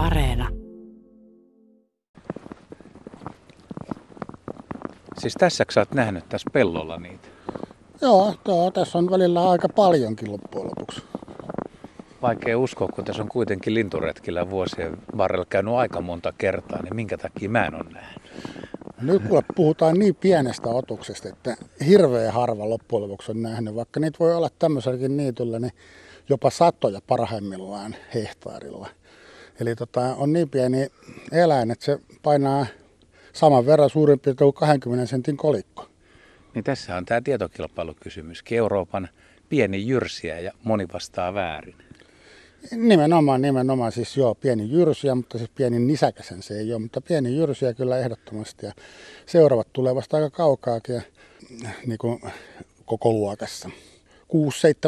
Areena. Siis tässä sä oot nähnyt tässä pellolla niitä. Joo, joo, tässä on välillä aika paljonkin loppujen lopuksi. Vaikea uskoa, kun tässä on kuitenkin linturetkillä vuosien varrella käynyt aika monta kertaa, niin minkä takia mä en ole nähnyt? Nyt kuule puhutaan niin pienestä otuksesta, että hirveän harva loppujen lopuksi on nähnyt, vaikka niitä voi olla tämmöiselläkin niityllä, niin jopa satoja parhaimmillaan hehtaarilla. Eli tota, on niin pieni eläin, että se painaa saman verran suurin piirtein kuin 20 sentin kolikko. Niin tässä on tämä tietokilpailukysymys. Euroopan pieni jyrsiä ja moni vastaa väärin. Nimenomaan, nimenomaan siis joo, pieni jyrsiä, mutta siis pieni nisäkäsen se ei ole, mutta pieni jyrsiä kyllä ehdottomasti. Ja seuraavat tulee vasta aika kaukaakin ja niin kuin koko luokassa.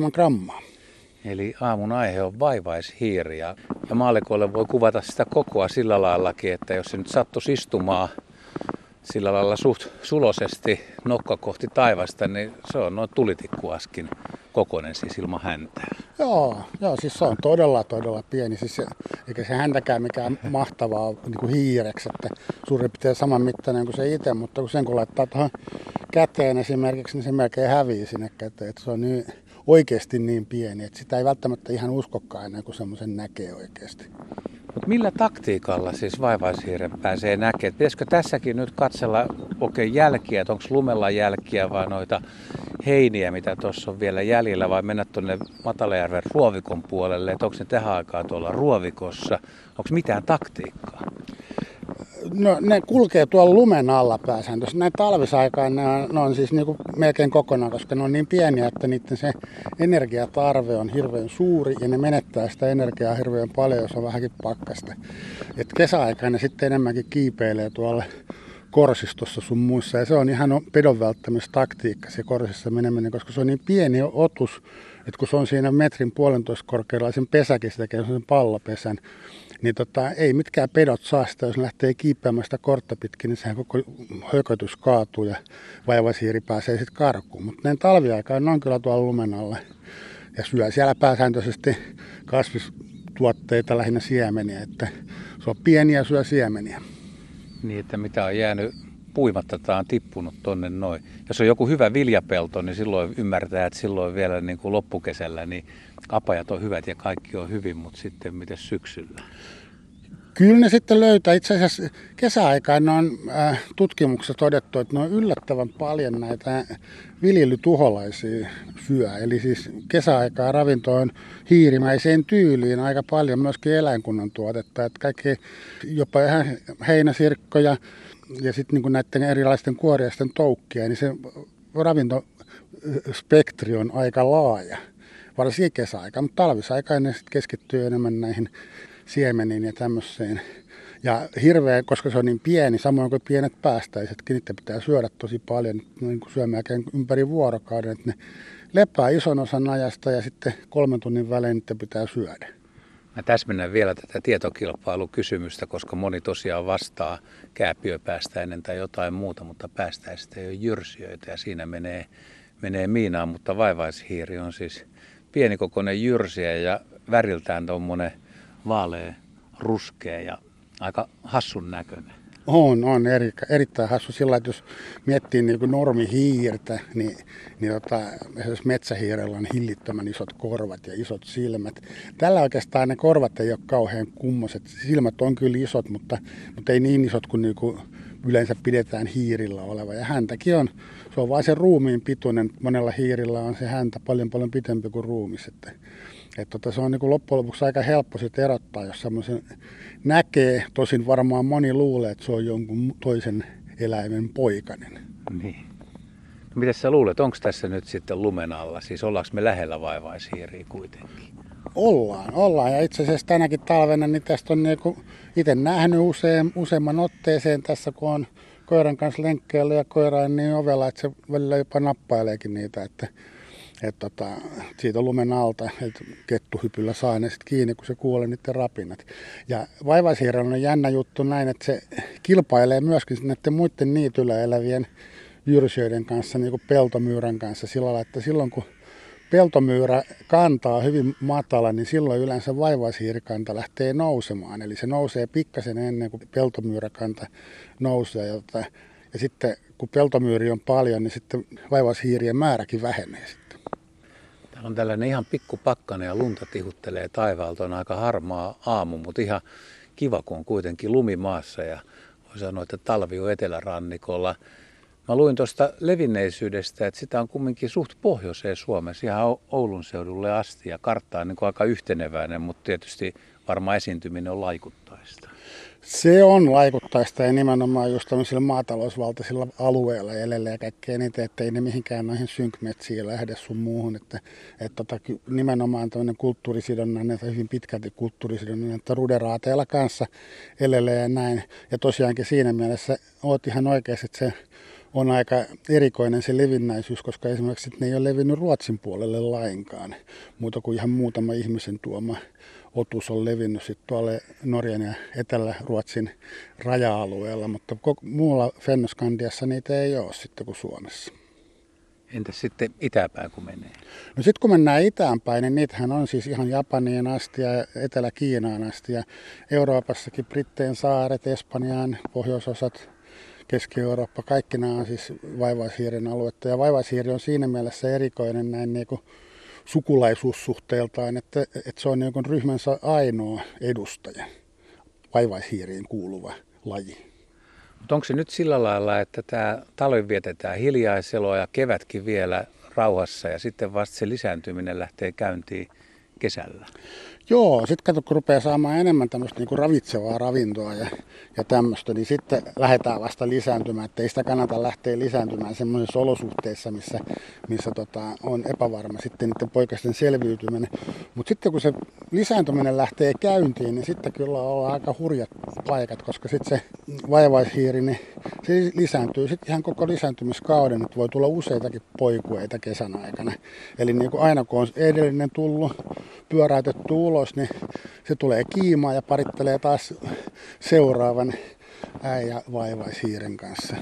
6-7 grammaa. Eli aamun aihe on vaivaishiiri ja, ja maalikoille voi kuvata sitä kokoa sillä laillakin, että jos se nyt sattuisi istumaan sillä lailla suht sulosesti nokka kohti taivasta, niin se on noin tulitikkuaskin kokoinen siis ilman häntää. Joo, joo, siis se on todella, todella pieni. Siis se, eikä se häntäkään mikään mahtavaa niin kuin hiireksi, että suurin piirtein saman mittainen kuin se itse, mutta kun sen kun laittaa tuohon käteen esimerkiksi, niin se melkein hävii sinne käteen. Että se on niin, oikeasti niin pieni, että sitä ei välttämättä ihan uskokaan ennen kuin semmoisen näkee oikeasti. Mutta millä taktiikalla siis vaivaishiiren pääsee näkemään? Pitäisikö tässäkin nyt katsella okei okay, jälkiä, että onko lumella jälkiä vai noita heiniä, mitä tuossa on vielä jäljellä, vai mennä tuonne Matalajärven ruovikon puolelle, että onko ne tähän aikaan tuolla ruovikossa, onko mitään taktiikkaa? No ne kulkee tuolla lumen alla pääsääntöisesti. Näin talvisaikaan ne on, ne on siis niin kuin melkein kokonaan, koska ne on niin pieniä, että niiden se energiatarve on hirveän suuri ja ne menettää sitä energiaa hirveän paljon, jos on vähänkin pakkasta. Et kesäaikaan ne sitten enemmänkin kiipeilee tuolla korsistossa sun muissa ja se on ihan pedon taktiikka se korsissa meneminen, koska se on niin pieni otus, että kun se on siinä metrin puolentoista korkealla sen pesäkin, se tekee sen pallopesän, niin tota, ei mitkään pedot saa sitä, jos lähtee kiipeämään sitä kortta pitkin, niin sehän koko hökötys kaatuu ja vaivasiiri pääsee sitten karkuun. Mutta näin talviaikaan ne on kyllä tuolla lumen alla ja syö siellä pääsääntöisesti kasvistuotteita, lähinnä siemeniä, että se on pieniä syö siemeniä. Niin, että mitä on jäänyt puimatta tai on tippunut tonne noin. Jos on joku hyvä viljapelto, niin silloin ymmärtää, että silloin vielä niin kuin loppukesällä niin apajat on hyvät ja kaikki on hyvin, mutta sitten miten syksyllä? Kyllä ne sitten löytää. Itse asiassa kesäaikaan on äh, tutkimuksessa todettu, että ne on yllättävän paljon näitä viljelytuholaisia syö. Eli siis kesäaikaa ravinto on hiirimäiseen tyyliin aika paljon myöskin eläinkunnan tuotetta. Että kaikki jopa ihan heinäsirkkoja ja sitten niin näiden erilaisten kuoriaisten toukkia, niin se ravintospektri on aika laaja varsinkin kesäaika, mutta talvisaika ne keskittyy enemmän näihin siemeniin ja tämmöiseen. Ja hirveä, koska se on niin pieni, samoin kuin pienet päästäisetkin, niitä pitää syödä tosi paljon, niin kuin syömään ympäri vuorokauden. Että ne lepää ison osan ajasta ja sitten kolmen tunnin välein niitä pitää syödä. Mä täsmennän vielä tätä tietokilpailukysymystä, koska moni tosiaan vastaa kääpiöpäästäinen tai jotain muuta, mutta päästäiset ei ole jyrsijöitä ja siinä menee, menee miinaan, mutta vaivaishiiri on siis pienikokoinen jyrsiä ja väriltään tuommoinen vaalea ruskea ja aika hassun näköinen. On, on eri, erittäin hassu sillä, että jos miettii niin normihiirtä, niin, niin tota, esimerkiksi metsähiirellä on hillittömän isot korvat ja isot silmät. Tällä oikeastaan ne korvat ei ole kauhean kummoset. Silmät on kyllä isot, mutta, mutta ei niin isot kuin, niin kuin yleensä pidetään hiirillä oleva. Ja häntäkin on, se on vain se ruumiin pituinen. Monella hiirillä on se häntä paljon paljon pitempi kuin ruumis. Että, että tota, se on niin loppujen lopuksi aika helppo sitten erottaa, jos semmoisen näkee. Tosin varmaan moni luulee, että se on jonkun toisen eläimen poikainen. Niin. No, miten sä luulet, onko tässä nyt sitten lumen alla? Siis ollaanko me lähellä vaivaishiiriä kuitenkin? Ollaan, ollaan. Ja itse asiassa tänäkin talvena niin tästä on niinku itse nähnyt usein, useamman otteeseen tässä, kun on koiran kanssa lenkkeellä ja koira on niin ovella, että se välillä jopa nappaileekin niitä. Että et tota, siitä lumen alta, että kettuhypyllä saa ne sitten kiinni, kun se kuulee niiden rapinat. Ja vaivaishiirellä on jännä juttu näin, että se kilpailee myöskin näiden muiden niityllä elävien jyrsijöiden kanssa, niin kuin peltomyyrän kanssa, sillä lailla, että silloin kun peltomyyrä kantaa hyvin matala, niin silloin yleensä vaivaishiirikanta lähtee nousemaan. Eli se nousee pikkasen ennen kuin peltomyyräkanta nousee. Ja, ja sitten kun peltomyyri on paljon, niin sitten vaivaishiirien määräkin vähenee. Täällä on tällainen ihan pikku pakkane ja lunta tihuttelee taivaalta. On aika harmaa aamu, mutta ihan kiva, kun on kuitenkin lumimaassa ja voi sanoa, että talvi on etelärannikolla. Mä luin tuosta levinneisyydestä, että sitä on kumminkin suht pohjoiseen Suomessa, ihan Oulun seudulle asti ja kartta on niin aika yhteneväinen, mutta tietysti varmaan esiintyminen on laikuttaista. Se on laikuttaista ja nimenomaan just tämmöisillä maatalousvaltaisilla alueilla edelleen kaikkea niitä, että ei ne mihinkään noihin synkmetsiin lähde sun muuhun. Että, että tota, nimenomaan tämmöinen kulttuurisidonnainen tai hyvin pitkälti kulttuurisidonnainen, että ruderaateilla kanssa edelleen ja näin. Ja tosiaankin siinä mielessä oot ihan oikeassa, että se on aika erikoinen se levinnäisyys, koska esimerkiksi ne ei ole levinnyt Ruotsin puolelle lainkaan, muuta kuin ihan muutama ihmisen tuoma otus on levinnyt sitten tuolle Norjan ja Etelä-Ruotsin raja-alueella, mutta muulla Fennoskandiassa niitä ei ole sitten kuin Suomessa. Entäs sitten itäpäin kun menee? No sitten kun mennään itäänpäin, niin niitähän on siis ihan Japaniin asti ja Etelä-Kiinaan asti ja Euroopassakin Britteen saaret, Espanjaan, pohjoisosat, Keski-Eurooppa, kaikki nämä on siis vaivaishiiren aluetta. Ja vaivaishiiri on siinä mielessä erikoinen näin niin kuin sukulaisuussuhteeltaan, että, että se on niin ryhmänsä ainoa edustaja, vaivaishiiriin kuuluva laji. Mutta onko se nyt sillä lailla, että tämä talvi vietetään hiljaiseloa ja kevätkin vielä rauhassa ja sitten vasta se lisääntyminen lähtee käyntiin kesällä? Joo, sitten kato, kun rupeaa saamaan enemmän tämmöistä niinku ravitsevaa ravintoa ja, ja tämmöistä, niin sitten lähdetään vasta lisääntymään. Että ei sitä kannata lähteä lisääntymään semmoisissa olosuhteissa, missä, missä tota, on epävarma sitten niiden poikasten selviytyminen. Mutta sitten kun se lisääntyminen lähtee käyntiin, niin sitten kyllä ollaan aika hurjat paikat, koska sitten se vaivaishiiri, niin se lisääntyy sitten ihan koko lisääntymiskauden, että voi tulla useitakin poikueita kesän aikana. Eli niin kuin aina kun on edellinen tullut, pyöräytetty ulos, niin se tulee kiimaan ja parittelee taas seuraavan äijä vaivaishiiren kanssa.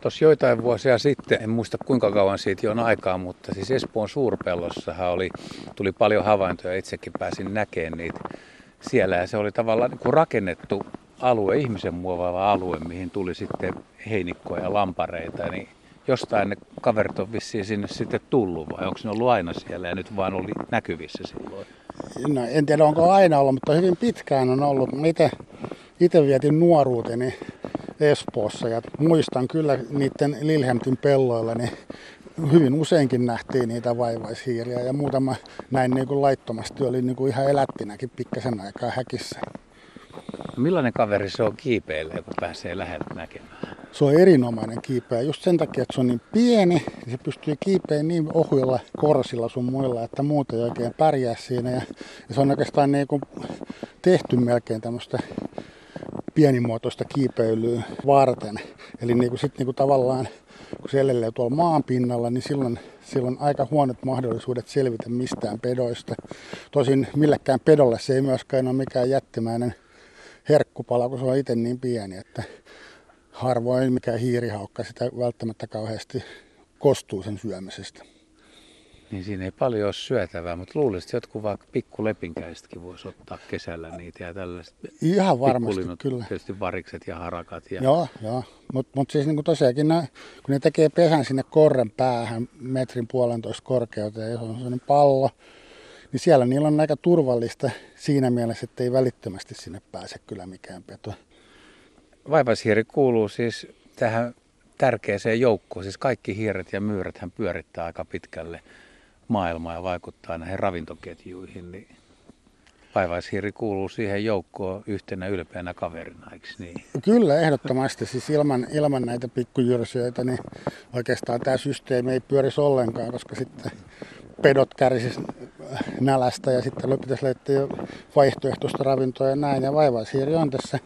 Tuossa joitain vuosia sitten, en muista kuinka kauan siitä on aikaa, mutta siis Espoon suurpellossahan oli, tuli paljon havaintoja, itsekin pääsin näkemään niitä siellä ja se oli tavallaan niin kuin rakennettu alue, ihmisen muovaava alue, mihin tuli sitten heinikkoja ja lampareita, niin jostain ne kaverit on vissiin sinne sitten tullut vai onko ne ollut aina siellä ja nyt vaan oli näkyvissä silloin? No, en tiedä onko aina ollut, mutta hyvin pitkään on ollut. Itse, itse vietin nuoruuteni Espoossa ja muistan kyllä niiden Lilhemtin pelloilla, niin hyvin useinkin nähtiin niitä vaivaishiiriä ja muutama näin niin kuin laittomasti oli niin kuin ihan elättinäkin pikkasen aikaa häkissä. Millainen kaveri se on kiipeille, kun pääsee läheltä näkemään? Se on erinomainen kiipeä just sen takia, että se on niin pieni, niin se pystyy kiipeämään niin ohuilla korsilla sun muilla, että muut ei oikein pärjää siinä. Ja, ja se on oikeastaan niin kuin tehty melkein tämmöistä pienimuotoista kiipeilyä varten. Eli niin kuin sit niin tavallaan, kun se elelee tuolla maan pinnalla, niin silloin, silloin aika huonot mahdollisuudet selvitä mistään pedoista. Tosin millekään pedolle se ei myöskään ole mikään jättimäinen herkkupala, kun se on itse niin pieni, että harvoin mikä hiirihaukka sitä välttämättä kauheasti kostuu sen syömisestä. Niin siinä ei paljon ole syötävää, mutta luulisin, että jotkut vaikka pikkulepinkäistäkin voisi ottaa kesällä niitä ja tällaiset. Ihan varmasti, kyllä. Tietysti varikset ja harakat. Ja... Joo, joo. mutta mut siis niin tosiaankin, ne, kun ne tekee pesän sinne korren päähän metrin puolentoista korkeuteen ja se on sellainen pallo, niin siellä niillä on aika turvallista siinä mielessä, että ei välittömästi sinne pääse kyllä mikään peto. Vaivaishiiri kuuluu siis tähän tärkeäseen joukkoon. Siis kaikki hiiret ja myyrät hän pyörittää aika pitkälle maailmaa ja vaikuttaa näihin ravintoketjuihin. Niin vaivaishiiri kuuluu siihen joukkoon yhtenä ylpeänä kaverina, eikö niin? Kyllä, ehdottomasti. Siis ilman, ilman näitä pikkujyrsijöitä, niin oikeastaan tämä systeemi ei pyörisi ollenkaan, koska sitten pedot kärsisi nälästä ja sitten pitäisi löytää vaihtoehtoista ravintoa ja näin. Ja vaivaishiiri on tässä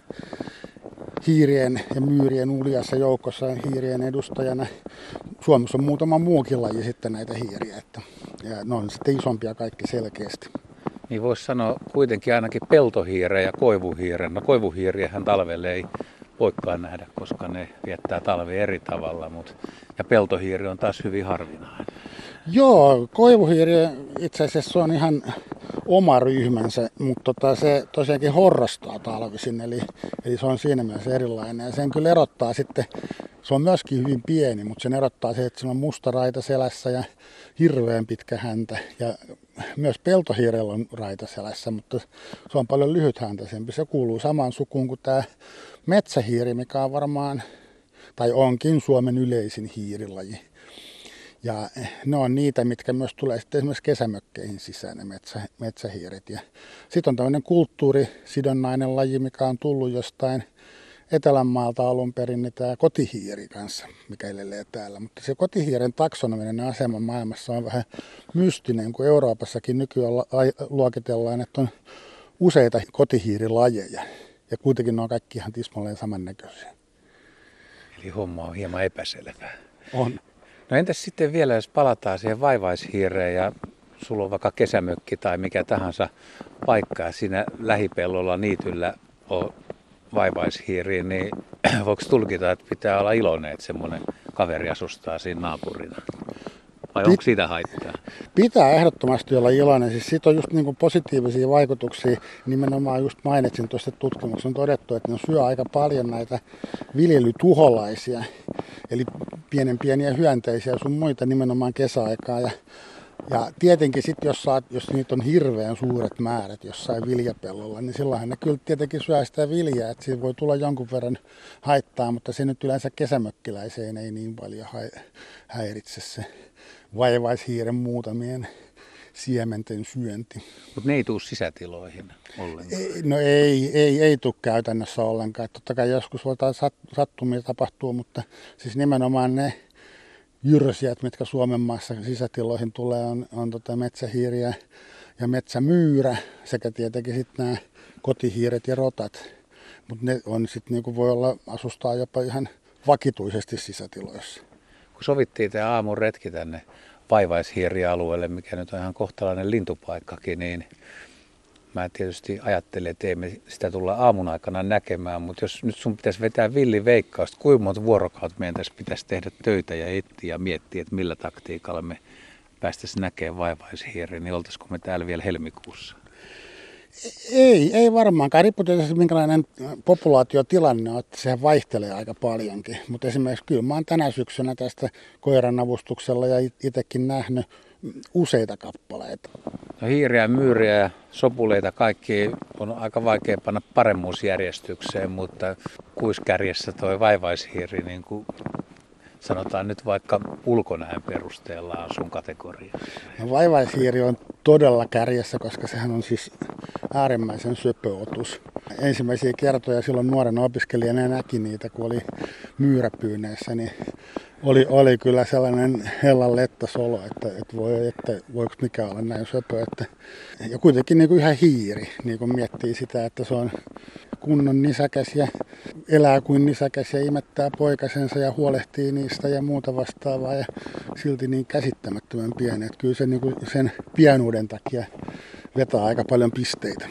hiirien ja myyrien uljassa joukossa hiirien edustajana. Suomessa on muutama muukin laji sitten näitä hiiriä, että, ja ne on sitten isompia kaikki selkeästi. Niin voisi sanoa kuitenkin ainakin peltohiire ja koivuhiire. No koivuhiiriähän talvelle ei voikaan nähdä, koska ne viettää talvi eri tavalla, mutta, ja peltohiiri on taas hyvin harvinainen. Joo, koivuhiiri itse asiassa on ihan oma ryhmänsä, mutta tota, se tosiaankin horrastaa talvisin, eli, eli se on siinä mielessä erilainen. Ja sen kyllä erottaa sitten, se on myöskin hyvin pieni, mutta sen erottaa se, että se on musta raita selässä ja hirveän pitkä häntä. Ja myös peltohiirellä on raita selässä, mutta se on paljon lyhythäntäisempi. Se kuuluu samaan sukuun kuin tämä metsähiiri, mikä on varmaan, tai onkin Suomen yleisin hiirilaji. Ja ne on niitä, mitkä myös tulee sitten esimerkiksi kesämökkeihin sisään, ne metsä, metsähiiret. Ja sitten on tämmöinen kulttuurisidonnainen laji, mikä on tullut jostain Etelänmaalta alun perin, niin tämä kotihiiri kanssa, mikä elelee täällä. Mutta se kotihiiren taksonominen asema maailmassa on vähän mystinen, kun Euroopassakin nykyään luokitellaan, että on useita kotihiirilajeja. Ja kuitenkin ne on kaikki ihan tismalleen samannäköisiä. Eli homma on hieman epäselvää. On. No entäs sitten vielä, jos palataan siihen vaivaishiireen ja sulla on vaikka kesämökki tai mikä tahansa paikka ja siinä lähipellolla niityllä on vaivaishiiri, niin voiko tulkita, että pitää olla iloinen, että semmoinen kaveri asustaa siinä naapurina? Vai onko siitä haittaa? Pitää ehdottomasti olla iloinen. Siis siitä on just niin kuin positiivisia vaikutuksia. Nimenomaan just mainitsin tuosta tutkimuksessa on todettu, että ne syö aika paljon näitä viljelytuholaisia. Eli pienen pieniä hyönteisiä sun muita nimenomaan kesäaikaa. Ja, ja tietenkin sitten, jos, saat, jos niitä on hirveän suuret määrät jossain viljapellolla, niin silloinhan ne kyllä tietenkin syö sitä viljaa, että siinä voi tulla jonkun verran haittaa, mutta se nyt yleensä kesämökkiläiseen ei niin paljon häiritse se vaivaishiiren muutamien siementen syönti. Mutta ne ei tule sisätiloihin ollenkaan? Ei, no ei, ei, ei tule käytännössä ollenkaan. Totta kai joskus voi sattumia tapahtua, mutta siis nimenomaan ne jyrsijät, mitkä Suomen maassa sisätiloihin tulee, on, on tota metsähiiriä ja metsämyyrä sekä tietenkin sitten nämä kotihiiret ja rotat. Mutta ne on sitten niinku voi olla asustaa jopa ihan vakituisesti sisätiloissa. Kun sovittiin tämä aamun retki tänne vaivaishiirialueelle, mikä nyt on ihan kohtalainen lintupaikkakin, niin mä tietysti ajattelin, että emme sitä tulla aamun aikana näkemään, mutta jos nyt sun pitäisi vetää villi veikkausta, kuinka monta vuorokautta meidän tässä pitäisi tehdä töitä ja etsiä ja miettiä, että millä taktiikalla me päästäisiin näkemään vaivaishiiri, niin oltaisiko me täällä vielä helmikuussa? Ei, ei varmaankaan. Riippuu tietysti minkälainen populaatiotilanne on, että sehän vaihtelee aika paljonkin. Mutta esimerkiksi kyllä mä oon tänä syksynä tästä koiran avustuksella ja itsekin nähnyt useita kappaleita. No hiiriä, myyriä ja sopuleita kaikki on aika vaikea panna paremmuusjärjestykseen, mutta kuiskärjessä toi vaivaishiiri niin kuin sanotaan nyt vaikka ulkonäön perusteella on sun kategoria? No vaivaishiiri on todella kärjessä, koska sehän on siis äärimmäisen söpöotus. Ensimmäisiä kertoja silloin nuoren opiskelijana näki niitä, kun oli myyräpyyneissä, niin oli, oli kyllä sellainen hellan lettasolo, että, että, voi, että voiko mikä olla näin söpö. Että, ja kuitenkin niin kuin ihan hiiri, niin kuin miettii sitä, että se on kunnon nisäkäs ja elää kuin nisäkäs ja imettää poikasensa ja huolehtii niistä ja muuta vastaavaa ja silti niin käsittämättömän pieni. Että kyllä se niin kuin sen pienuuden takia vetää aika paljon pisteitä.